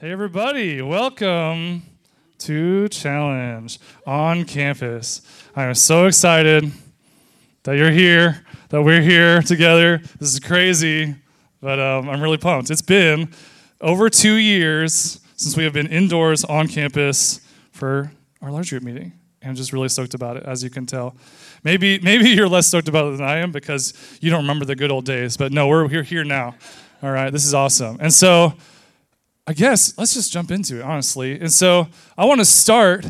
Hey, everybody, welcome to Challenge on campus. I am so excited that you're here, that we're here together. This is crazy, but um, I'm really pumped. It's been over two years since we have been indoors on campus for our large group meeting. And I'm just really stoked about it, as you can tell. Maybe, maybe you're less stoked about it than I am because you don't remember the good old days, but no, we're, we're here now. All right, this is awesome. And so, I guess let's just jump into it, honestly. And so I want to start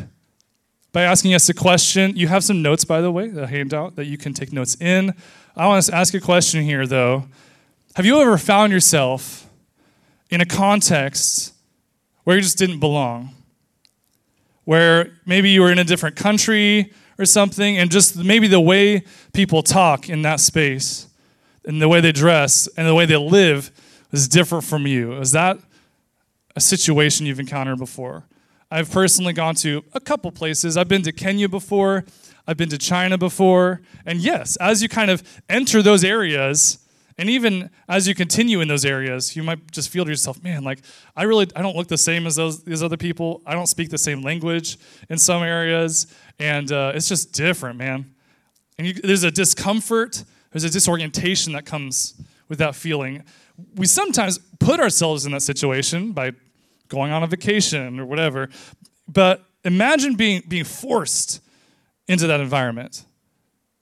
by asking us a question. You have some notes, by the way, the handout that you can take notes in. I want to ask a question here, though. Have you ever found yourself in a context where you just didn't belong? Where maybe you were in a different country or something, and just maybe the way people talk in that space, and the way they dress, and the way they live is different from you. Is that a situation you've encountered before. I've personally gone to a couple places. I've been to Kenya before, I've been to China before. And yes, as you kind of enter those areas, and even as you continue in those areas, you might just feel to yourself, man, like I really I don't look the same as those these other people. I don't speak the same language in some areas, and uh, it's just different, man. And you, there's a discomfort, there's a disorientation that comes with that feeling. We sometimes put ourselves in that situation by going on a vacation or whatever. But imagine being, being forced into that environment.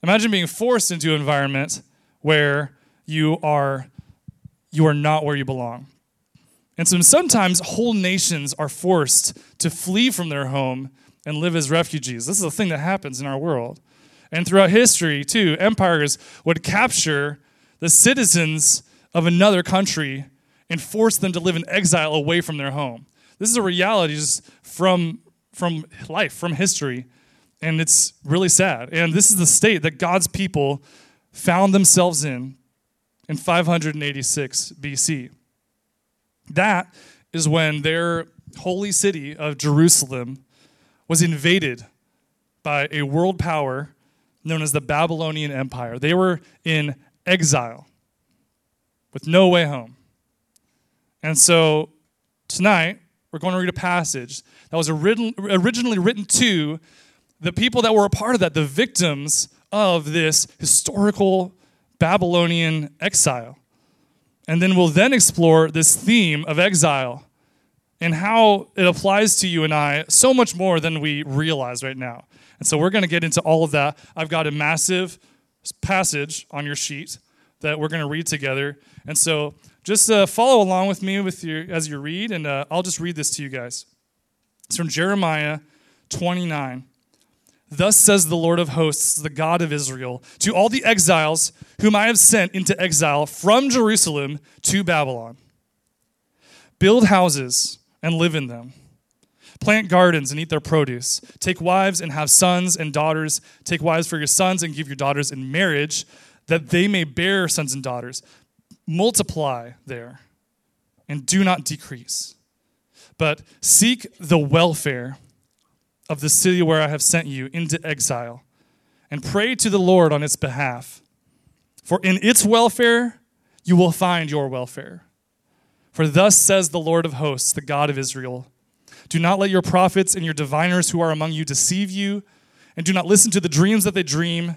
Imagine being forced into an environment where you are, you are not where you belong. And so sometimes whole nations are forced to flee from their home and live as refugees. This is a thing that happens in our world. And throughout history, too, empires would capture the citizens of another country and force them to live in exile away from their home. This is a reality just from, from life, from history, and it's really sad. And this is the state that God's people found themselves in in 586 BC. That is when their holy city of Jerusalem was invaded by a world power known as the Babylonian Empire. They were in exile with no way home. And so tonight, we're going to read a passage that was originally written to the people that were a part of that, the victims of this historical Babylonian exile. And then we'll then explore this theme of exile and how it applies to you and I so much more than we realize right now. And so we're going to get into all of that. I've got a massive passage on your sheet that we're going to read together. And so just uh, follow along with me with your, as you read, and uh, I'll just read this to you guys. It's from Jeremiah 29. Thus says the Lord of hosts, the God of Israel, to all the exiles whom I have sent into exile from Jerusalem to Babylon Build houses and live in them. Plant gardens and eat their produce. Take wives and have sons and daughters. Take wives for your sons and give your daughters in marriage, that they may bear sons and daughters multiply there and do not decrease, but seek the welfare of the city where I have sent you into exile and pray to the Lord on its behalf. For in its welfare you will find your welfare. For thus says the Lord of hosts, the God of Israel Do not let your prophets and your diviners who are among you deceive you, and do not listen to the dreams that they dream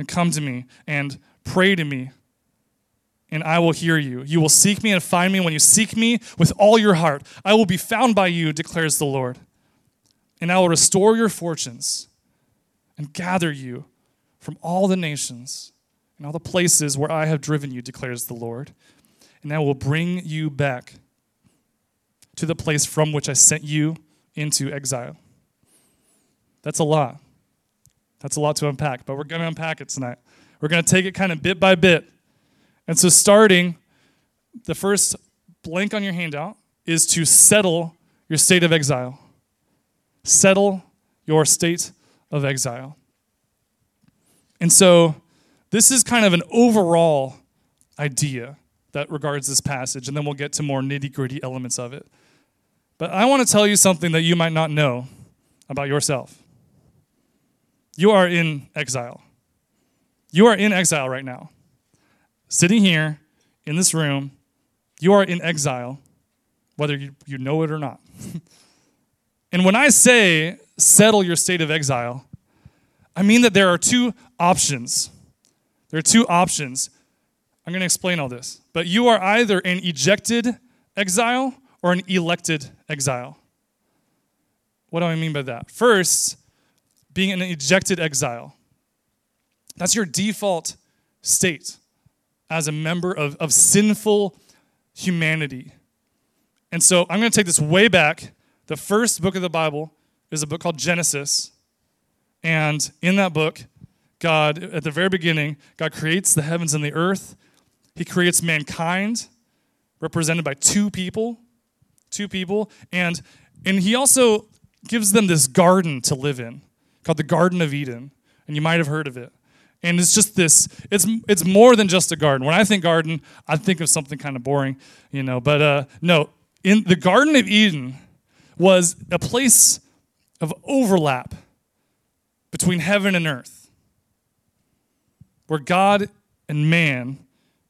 and come to me and pray to me, and I will hear you. You will seek me and find me when you seek me with all your heart. I will be found by you, declares the Lord. And I will restore your fortunes and gather you from all the nations and all the places where I have driven you, declares the Lord. And I will bring you back to the place from which I sent you into exile. That's a lot. That's a lot to unpack, but we're going to unpack it tonight. We're going to take it kind of bit by bit. And so, starting, the first blank on your handout is to settle your state of exile. Settle your state of exile. And so, this is kind of an overall idea that regards this passage, and then we'll get to more nitty gritty elements of it. But I want to tell you something that you might not know about yourself. You are in exile. You are in exile right now. Sitting here in this room, you are in exile, whether you, you know it or not. and when I say settle your state of exile, I mean that there are two options. There are two options. I'm going to explain all this. But you are either an ejected exile or an elected exile. What do I mean by that? First, being an ejected exile. That's your default state as a member of, of sinful humanity. And so I'm going to take this way back. The first book of the Bible is a book called Genesis. And in that book, God, at the very beginning, God creates the heavens and the earth. He creates mankind, represented by two people, two people, and and he also gives them this garden to live in, called the Garden of Eden, and you might have heard of it. And it's just this, it's it's more than just a garden. When I think garden, I think of something kind of boring, you know. But uh, no, in the Garden of Eden was a place of overlap between heaven and earth, where God and man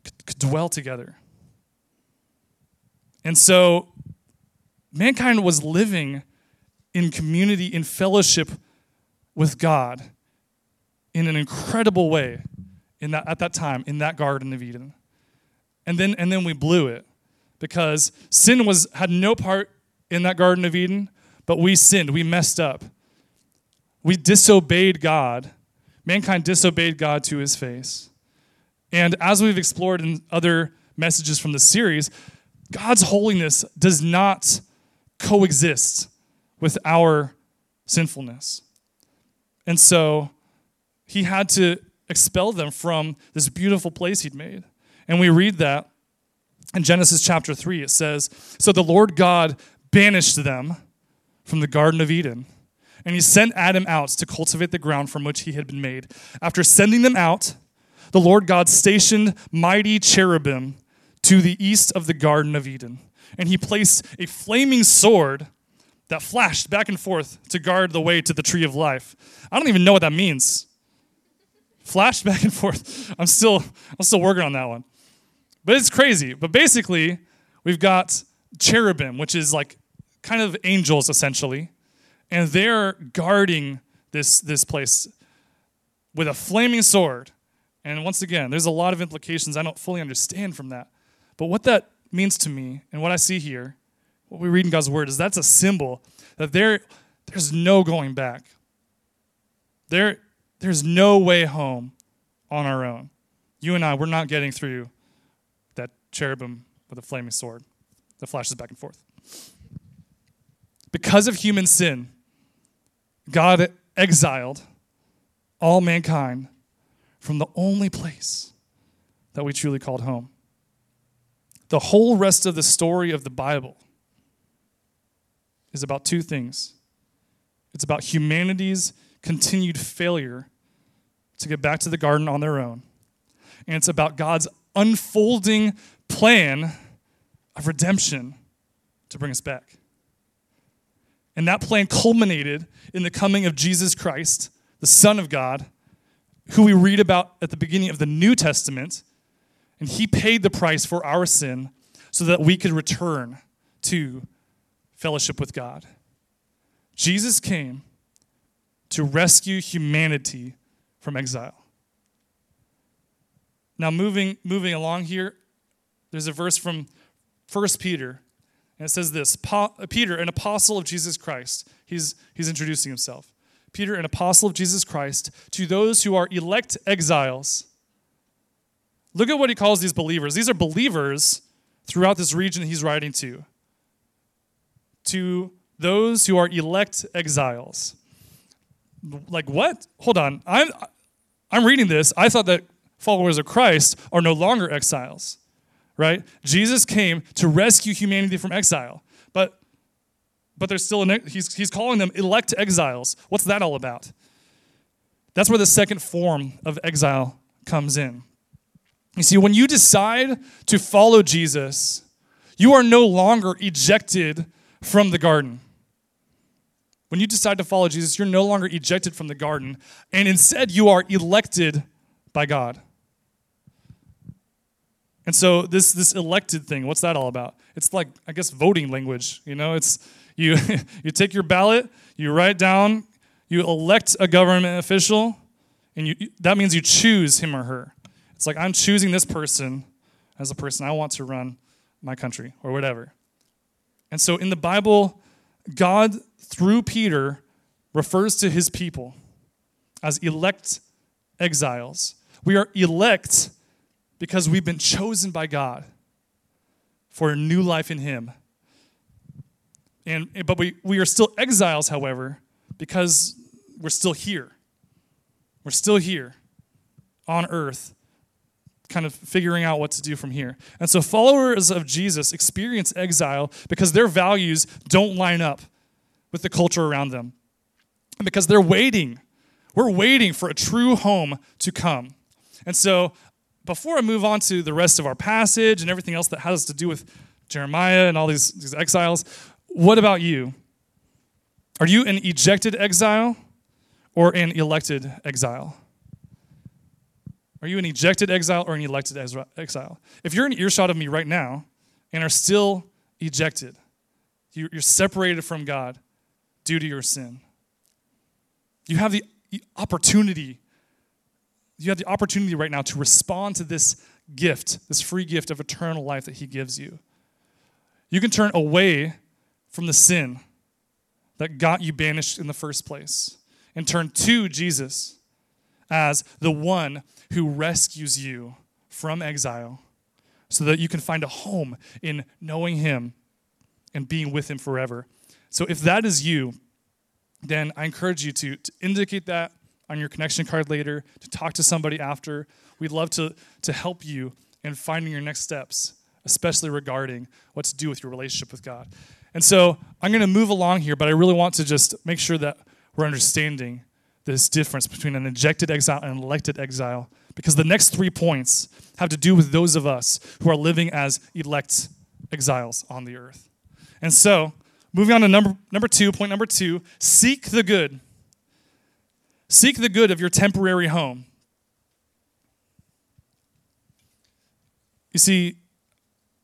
could, could dwell together. And so mankind was living in community, in fellowship with God in an incredible way in that, at that time in that Garden of Eden. And then, and then we blew it because sin was, had no part in that Garden of Eden, but we sinned. We messed up. We disobeyed God. Mankind disobeyed God to his face. And as we've explored in other messages from the series, God's holiness does not coexist with our sinfulness. And so he had to expel them from this beautiful place he'd made. And we read that in Genesis chapter 3. It says, So the Lord God banished them from the Garden of Eden. And he sent Adam out to cultivate the ground from which he had been made. After sending them out, the Lord God stationed mighty cherubim to the east of the Garden of Eden. And he placed a flaming sword that flashed back and forth to guard the way to the tree of life. I don't even know what that means flashed back and forth. I'm still, I'm still working on that one. But it's crazy. But basically, we've got cherubim, which is like kind of angels essentially, and they're guarding this, this place with a flaming sword. And once again, there's a lot of implications I don't fully understand from that. But what that means to me and what I see here, what we read in God's word, is that's a symbol that there, there's no going back. There, there's no way home on our own. You and I, we're not getting through that cherubim with a flaming sword that flashes back and forth. Because of human sin, God exiled all mankind from the only place that we truly called home. The whole rest of the story of the Bible is about two things it's about humanity's continued failure to get back to the garden on their own. And it's about God's unfolding plan of redemption to bring us back. And that plan culminated in the coming of Jesus Christ, the Son of God, who we read about at the beginning of the New Testament. And he paid the price for our sin so that we could return to fellowship with God. Jesus came to rescue humanity from exile. Now, moving, moving along here, there's a verse from 1 Peter, and it says this Peter, an apostle of Jesus Christ, he's, he's introducing himself. Peter, an apostle of Jesus Christ, to those who are elect exiles. Look at what he calls these believers. These are believers throughout this region he's writing to. To those who are elect exiles like what? Hold on. I'm I'm reading this. I thought that followers of Christ are no longer exiles. Right? Jesus came to rescue humanity from exile. But but they're still in, he's, he's calling them elect exiles. What's that all about? That's where the second form of exile comes in. You see, when you decide to follow Jesus, you are no longer ejected from the garden. When you decide to follow Jesus, you're no longer ejected from the garden, and instead you are elected by God. And so this this elected thing, what's that all about? It's like I guess voting language, you know, it's you you take your ballot, you write down, you elect a government official, and you that means you choose him or her. It's like I'm choosing this person as a person I want to run my country or whatever. And so in the Bible, God through Peter refers to his people as elect exiles. We are elect because we've been chosen by God for a new life in Him. And, eh, but we, we are still exiles, however, because we're still here. We're still here on earth, kind of figuring out what to do from here. And so, followers of Jesus experience exile because their values don't line up with the culture around them. And because they're waiting. We're waiting for a true home to come. And so, before I move on to the rest of our passage and everything else that has to do with Jeremiah and all these, these exiles, what about you? Are you an ejected exile or an elected exile? Are you an ejected exile or an elected exile? If you're in earshot of me right now and are still ejected, you're separated from God due to your sin, you have the opportunity you have the opportunity right now to respond to this gift, this free gift of eternal life that He gives you. You can turn away from the sin that got you banished in the first place and turn to Jesus as the one who rescues you from exile so that you can find a home in knowing Him and being with Him forever. So, if that is you, then I encourage you to, to indicate that on your connection card later, to talk to somebody after. We'd love to, to help you in finding your next steps, especially regarding what to do with your relationship with God. And so I'm going to move along here, but I really want to just make sure that we're understanding this difference between an ejected exile and an elected exile, because the next three points have to do with those of us who are living as elect exiles on the earth. And so, moving on to number, number two, point number two seek the good. Seek the good of your temporary home. You see,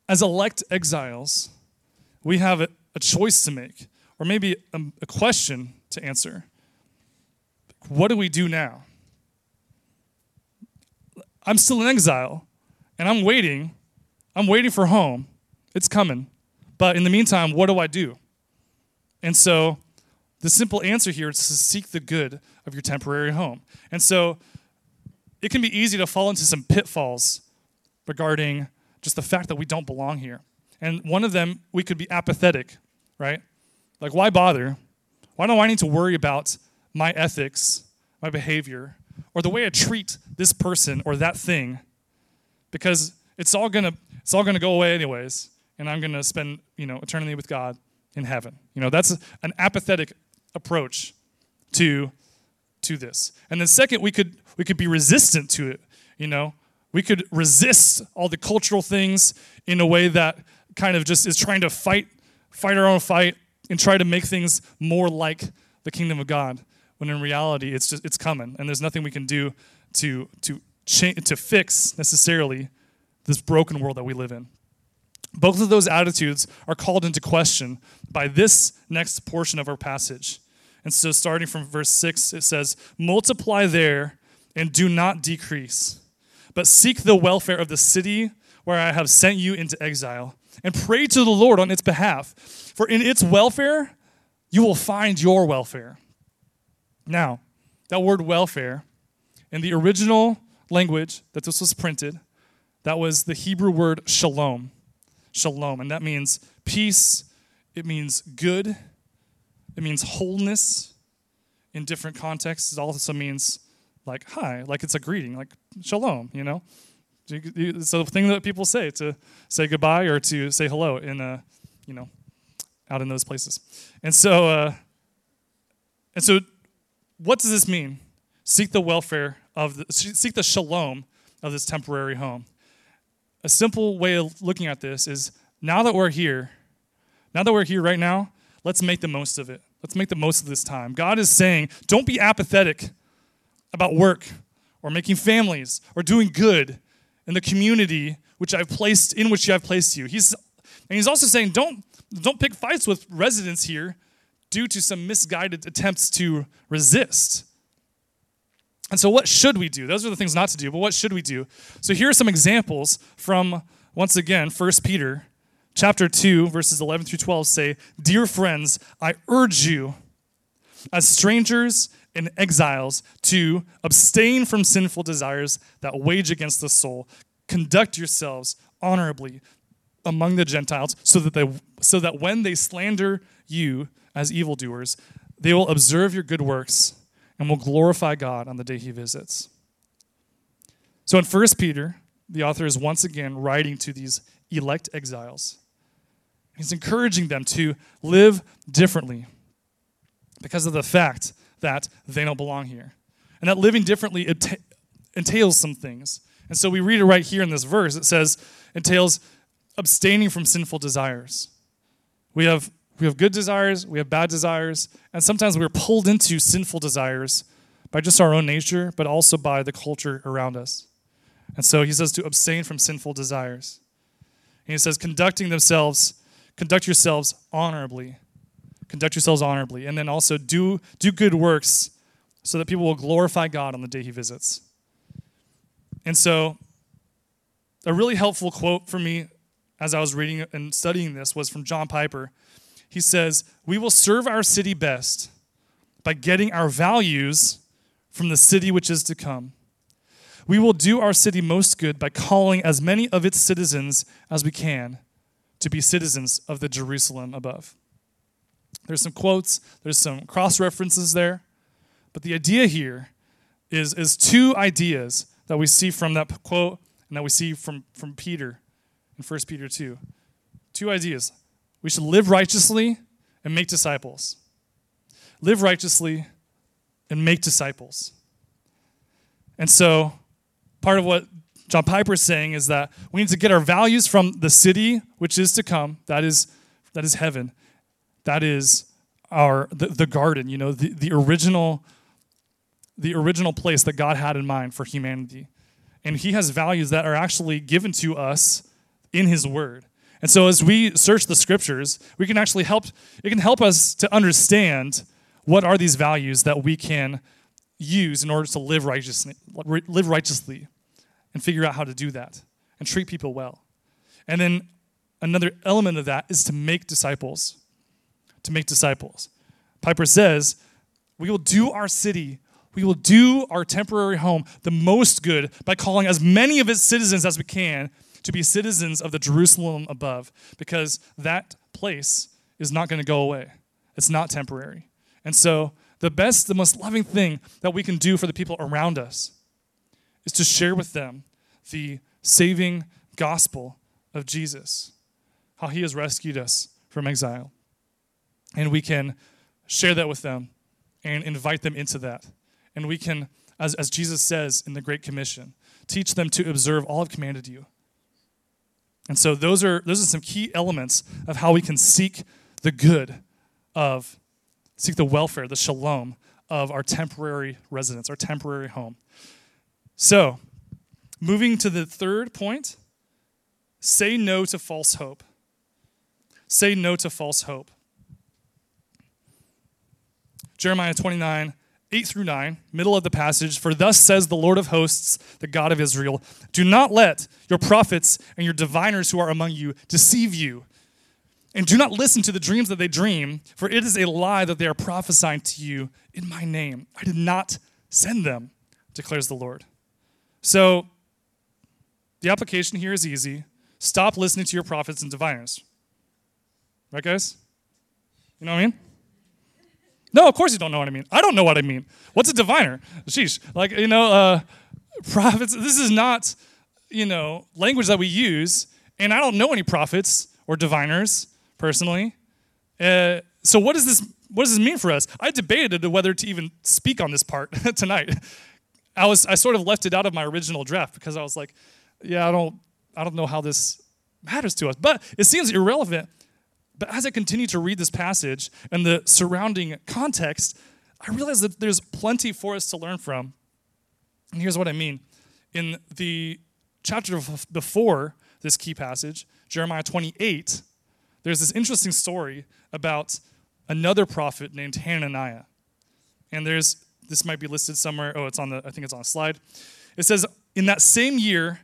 as elect exiles, we have a, a choice to make, or maybe a, a question to answer. What do we do now? I'm still in exile, and I'm waiting. I'm waiting for home. It's coming. But in the meantime, what do I do? And so the simple answer here is to seek the good of your temporary home. And so it can be easy to fall into some pitfalls regarding just the fact that we don't belong here. And one of them, we could be apathetic, right? Like, why bother? Why do I need to worry about my ethics, my behavior, or the way I treat this person or that thing? Because it's all gonna it's all gonna go away anyways, and I'm gonna spend you know eternity with God in heaven. You know that's an apathetic approach to to this. And then second, we could we could be resistant to it, you know. We could resist all the cultural things in a way that kind of just is trying to fight fight our own fight and try to make things more like the kingdom of God when in reality it's just it's coming and there's nothing we can do to to change to fix necessarily this broken world that we live in. Both of those attitudes are called into question by this next portion of our passage. And so, starting from verse 6, it says, Multiply there and do not decrease, but seek the welfare of the city where I have sent you into exile, and pray to the Lord on its behalf. For in its welfare, you will find your welfare. Now, that word welfare, in the original language that this was printed, that was the Hebrew word shalom shalom, and that means peace, it means good, it means wholeness in different contexts. It also means like hi, like it's a greeting, like shalom, you know? It's a thing that people say to say goodbye or to say hello in a, you know, out in those places. And so, uh, and so, what does this mean? Seek the welfare of the, seek the shalom of this temporary home. A simple way of looking at this is now that we're here, now that we're here right now, let's make the most of it. Let's make the most of this time. God is saying, don't be apathetic about work or making families or doing good in the community which I've placed in which I've placed you. He's and he's also saying, don't don't pick fights with residents here due to some misguided attempts to resist. And so, what should we do? Those are the things not to do, but what should we do? So, here are some examples from, once again, 1 Peter chapter 2, verses 11 through 12 say, Dear friends, I urge you, as strangers and exiles, to abstain from sinful desires that wage against the soul. Conduct yourselves honorably among the Gentiles, so that, they, so that when they slander you as evildoers, they will observe your good works and will glorify God on the day he visits. So in 1 Peter, the author is once again writing to these elect exiles. He's encouraging them to live differently because of the fact that they don't belong here. And that living differently entails some things. And so we read it right here in this verse. It says, entails abstaining from sinful desires. We have we have good desires, we have bad desires, and sometimes we're pulled into sinful desires by just our own nature, but also by the culture around us. And so he says to abstain from sinful desires. And he says, conducting themselves, conduct yourselves honorably. Conduct yourselves honorably. And then also do, do good works so that people will glorify God on the day he visits. And so, a really helpful quote for me as I was reading and studying this was from John Piper he says, We will serve our city best by getting our values from the city which is to come. We will do our city most good by calling as many of its citizens as we can to be citizens of the Jerusalem above. There's some quotes, there's some cross references there, but the idea here is, is two ideas that we see from that quote and that we see from, from Peter in 1 Peter 2. Two ideas. We should live righteously and make disciples. Live righteously and make disciples. And so, part of what John Piper is saying is that we need to get our values from the city which is to come. That is, that is heaven. That is our the, the garden, you know, the, the original the original place that God had in mind for humanity. And he has values that are actually given to us in his word. And so as we search the scriptures, we can actually help it can help us to understand what are these values that we can use in order to live righteously, live righteously and figure out how to do that and treat people well. And then another element of that is to make disciples. To make disciples. Piper says, we will do our city we will do our temporary home the most good by calling as many of its citizens as we can to be citizens of the Jerusalem above, because that place is not going to go away. It's not temporary. And so, the best, the most loving thing that we can do for the people around us is to share with them the saving gospel of Jesus, how he has rescued us from exile. And we can share that with them and invite them into that. And we can, as, as Jesus says in the Great Commission, teach them to observe all I've commanded you. And so those are those are some key elements of how we can seek the good of seek the welfare, the shalom of our temporary residence, our temporary home. So, moving to the third point, say no to false hope. Say no to false hope. Jeremiah 29 8 through 9, middle of the passage, for thus says the Lord of hosts, the God of Israel, do not let your prophets and your diviners who are among you deceive you. And do not listen to the dreams that they dream, for it is a lie that they are prophesying to you in my name. I did not send them, declares the Lord. So, the application here is easy. Stop listening to your prophets and diviners. Right, guys? You know what I mean? No, of course you don't know what I mean. I don't know what I mean. What's a diviner? Sheesh. Like, you know, uh, prophets, this is not, you know, language that we use. And I don't know any prophets or diviners personally. Uh, so what does this what does this mean for us? I debated whether to even speak on this part tonight. I was I sort of left it out of my original draft because I was like, yeah, I don't I don't know how this matters to us. But it seems irrelevant. But as I continue to read this passage and the surrounding context, I realize that there's plenty for us to learn from. And here's what I mean. In the chapter before this key passage, Jeremiah 28, there's this interesting story about another prophet named Hananiah. And there's this might be listed somewhere. Oh, it's on the I think it's on a slide. It says in that same year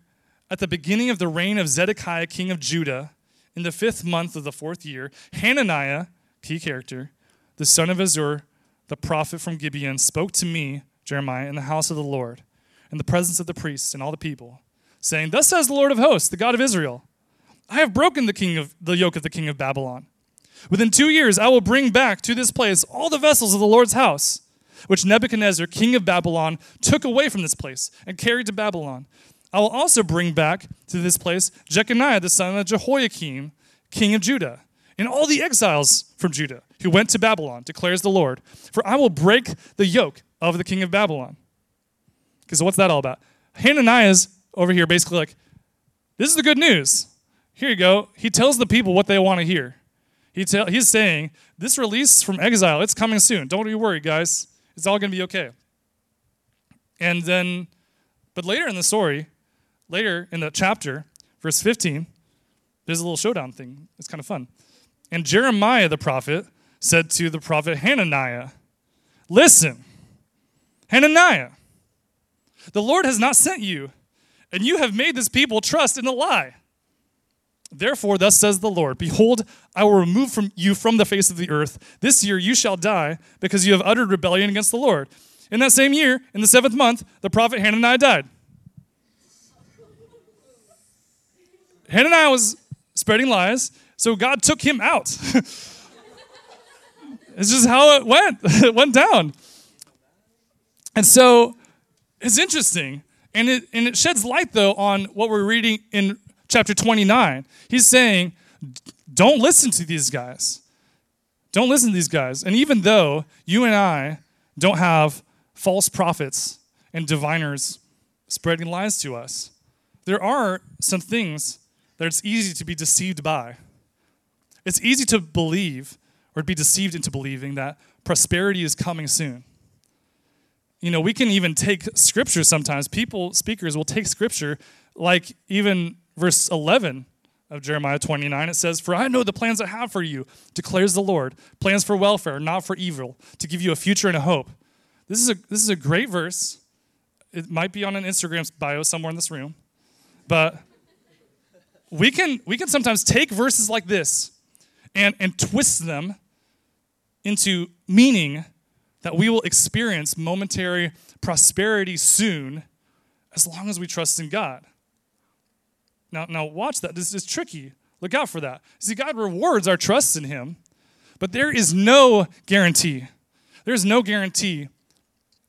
at the beginning of the reign of Zedekiah king of Judah in the 5th month of the 4th year, Hananiah, key character, the son of Azzur, the prophet from Gibeon, spoke to me, Jeremiah, in the house of the Lord, in the presence of the priests and all the people, saying, Thus says the Lord of hosts, the God of Israel, I have broken the king of the yoke of the king of Babylon Within two years, I will bring back to this place all the vessels of the Lord's house, which Nebuchadnezzar, king of Babylon, took away from this place and carried to Babylon. I will also bring back to this place Jeconiah, the son of Jehoiakim, king of Judah, and all the exiles from Judah who went to Babylon, declares the Lord. For I will break the yoke of the king of Babylon. Because what's that all about? Hananiah's over here basically like, this is the good news. Here you go. He tells the people what they want to hear. He tell, he's saying, This release from exile, it's coming soon. Don't be worried, guys. It's all going to be okay. And then, but later in the story, later in the chapter, verse 15, there's a little showdown thing. It's kind of fun. And Jeremiah the prophet said to the prophet Hananiah, Listen, Hananiah, the Lord has not sent you, and you have made this people trust in a lie. Therefore, thus says the Lord Behold, I will remove from you from the face of the earth. This year you shall die, because you have uttered rebellion against the Lord. In that same year, in the seventh month, the prophet Hananiah died. Hananiah was spreading lies, so God took him out. it's just how it went. it went down. And so it's interesting. And it, and it sheds light, though, on what we're reading in chapter 29. He's saying, don't listen to these guys. Don't listen to these guys. And even though you and I don't have false prophets and diviners spreading lies to us, there are some things that it's easy to be deceived by. It's easy to believe or be deceived into believing that prosperity is coming soon. You know, we can even take scripture sometimes. People, speakers, will take scripture like even verse 11 of Jeremiah 29, it says, For I know the plans I have for you, declares the Lord, plans for welfare, not for evil, to give you a future and a hope. This is a, this is a great verse. It might be on an Instagram bio somewhere in this room, but we can, we can sometimes take verses like this and, and twist them into meaning that we will experience momentary prosperity soon as long as we trust in God. Now, now watch that. This is tricky. Look out for that. See, God rewards our trust in Him, but there is no guarantee. There is no guarantee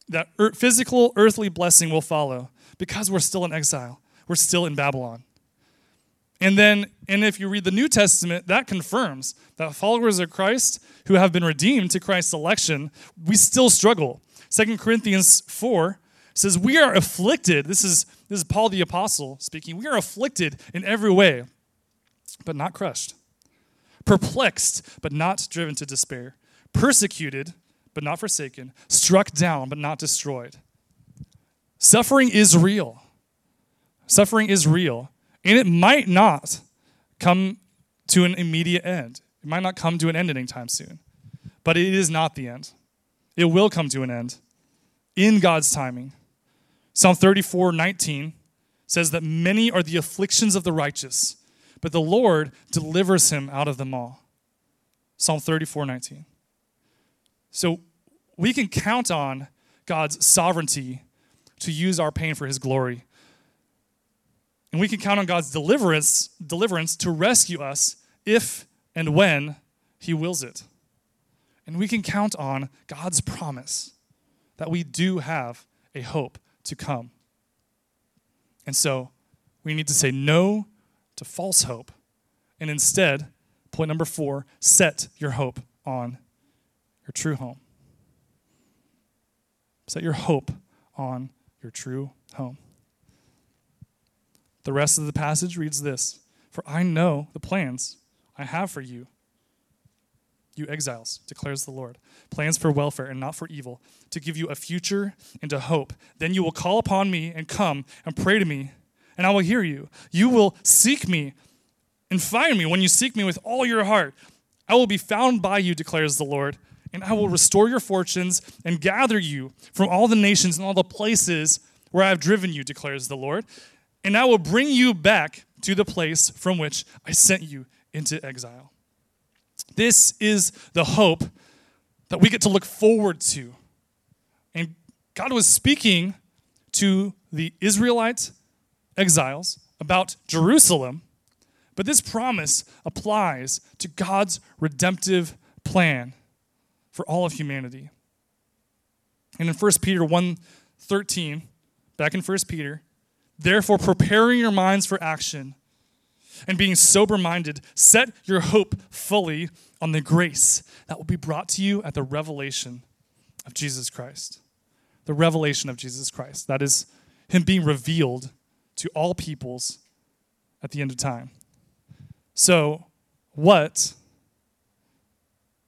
that er- physical, earthly blessing will follow because we're still in exile. We're still in Babylon. And then, and if you read the New Testament, that confirms that followers of Christ who have been redeemed to Christ's election, we still struggle. Second Corinthians 4 says, We are afflicted. This is, this is Paul the Apostle speaking. We are afflicted in every way, but not crushed, perplexed, but not driven to despair, persecuted, but not forsaken, struck down, but not destroyed. Suffering is real. Suffering is real. And it might not come to an immediate end. It might not come to an end anytime soon. But it is not the end. It will come to an end in God's timing. Psalm 34 19 says that many are the afflictions of the righteous, but the Lord delivers him out of them all. Psalm 34 19. So we can count on God's sovereignty to use our pain for his glory. And we can count on God's deliverance, deliverance to rescue us if and when he wills it. And we can count on God's promise that we do have a hope to come. And so we need to say no to false hope and instead Point number four set your hope on your true home. Set your hope on your true home. The rest of the passage reads this For I know the plans I have for you, you exiles, declares the Lord. Plans for welfare and not for evil, to give you a future and a hope. Then you will call upon me and come and pray to me, and I will hear you. You will seek me and find me when you seek me with all your heart. I will be found by you, declares the Lord, and I will restore your fortunes and gather you from all the nations and all the places where I have driven you, declares the Lord, and I will bring you back to the place from which I sent you into exile. This is the hope that we get to look forward to. And God was speaking to the Israelite exiles about Jerusalem, but this promise applies to God's redemptive plan for all of humanity. And in 1 Peter 1 13, back in 1 Peter, therefore preparing your minds for action and being sober minded, set your hope fully on the grace that will be brought to you at the revelation of Jesus Christ. The revelation of Jesus Christ. That is Him being revealed to all peoples at the end of time. So, what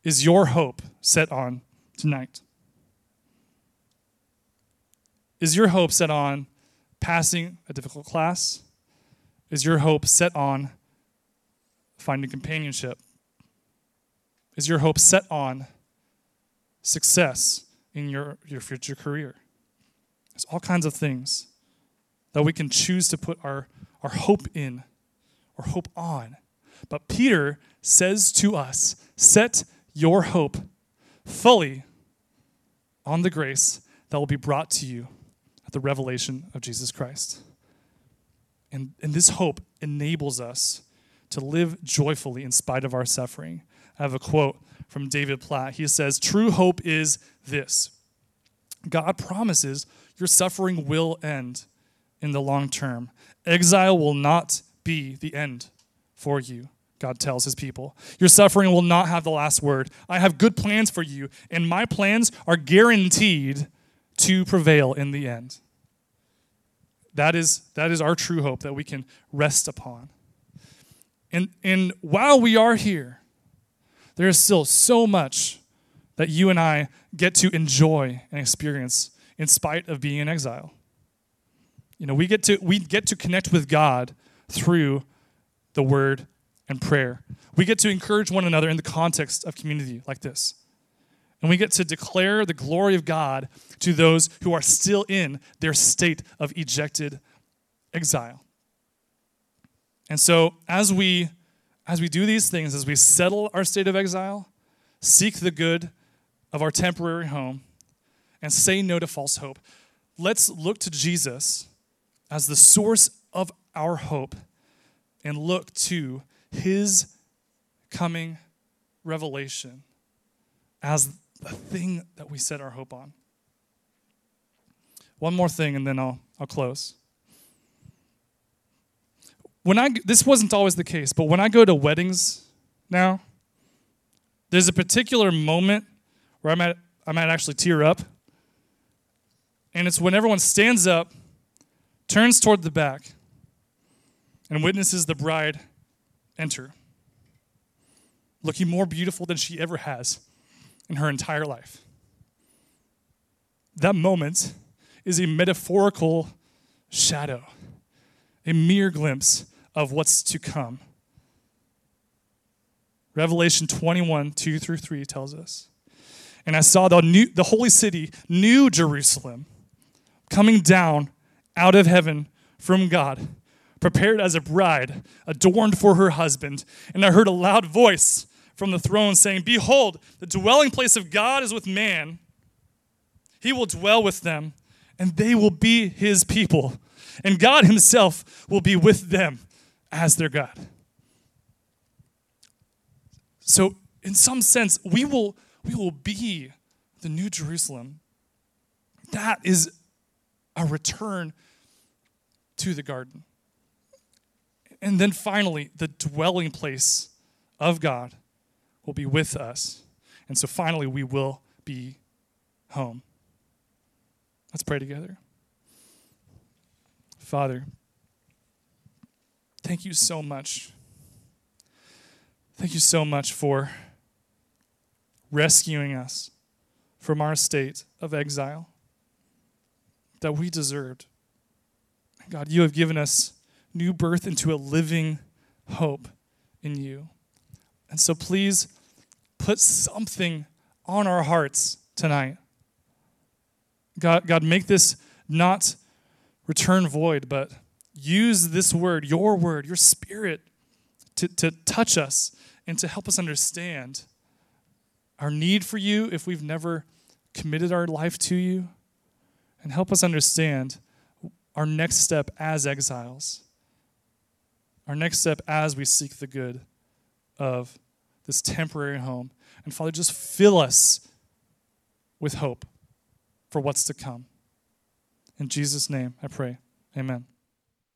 is your hope set on tonight? Is your hope set on passing a difficult class? Is your hope set on finding companionship? Is your hope set on success in your, your future career? There's all kinds of things that we can choose to put our, our hope in or hope on. But Peter says to us set your hope fully on the grace that will be brought to you at the revelation of Jesus Christ. And, and this hope enables us to live joyfully in spite of our suffering. I have a quote from David Platt. He says, True hope is this God promises your suffering will end in the long term. Exile will not be the end for you. God tells his people. Your suffering will not have the last word. I have good plans for you, and my plans are guaranteed to prevail in the end. That is, that is our true hope that we can rest upon. And, and while we are here, there is still so much that you and I get to enjoy and experience in spite of being in exile. You know, we get to, we get to connect with God through the word and prayer. We get to encourage one another in the context of community like this. And we get to declare the glory of God to those who are still in their state of ejected exile. And so as we as we do these things, as we settle our state of exile, seek the good of our temporary home, and say no to false hope, let's look to Jesus as the source of our hope and look to his coming revelation as the thing that we set our hope on. One more thing, and then I'll, I'll close. When I, this wasn't always the case, but when I go to weddings now, there's a particular moment where I might, I might actually tear up. And it's when everyone stands up, turns toward the back, and witnesses the bride enter, looking more beautiful than she ever has in her entire life. That moment is a metaphorical shadow, a mere glimpse of what's to come. Revelation 21, 2 through 3 tells us. And I saw the, new, the holy city, New Jerusalem, coming down out of heaven from God, prepared as a bride, adorned for her husband. And I heard a loud voice from the throne, saying, Behold, the dwelling place of God is with man. He will dwell with them, and they will be his people. And God himself will be with them as their God. So, in some sense, we will, we will be the new Jerusalem. That is a return to the garden. And then finally, the dwelling place of God will be with us. And so finally, we will be home. Let's pray together. Father, thank you so much. Thank you so much for rescuing us from our state of exile that we deserved. God, you have given us new birth into a living hope in you. And so please put something on our hearts tonight. God, God, make this not return void, but use this word, your word, your spirit, to, to touch us and to help us understand our need for you if we've never committed our life to you, and help us understand our next step as exiles, our next step as we seek the good of this temporary home. And Father, just fill us with hope for what's to come. In Jesus' name, I pray. Amen.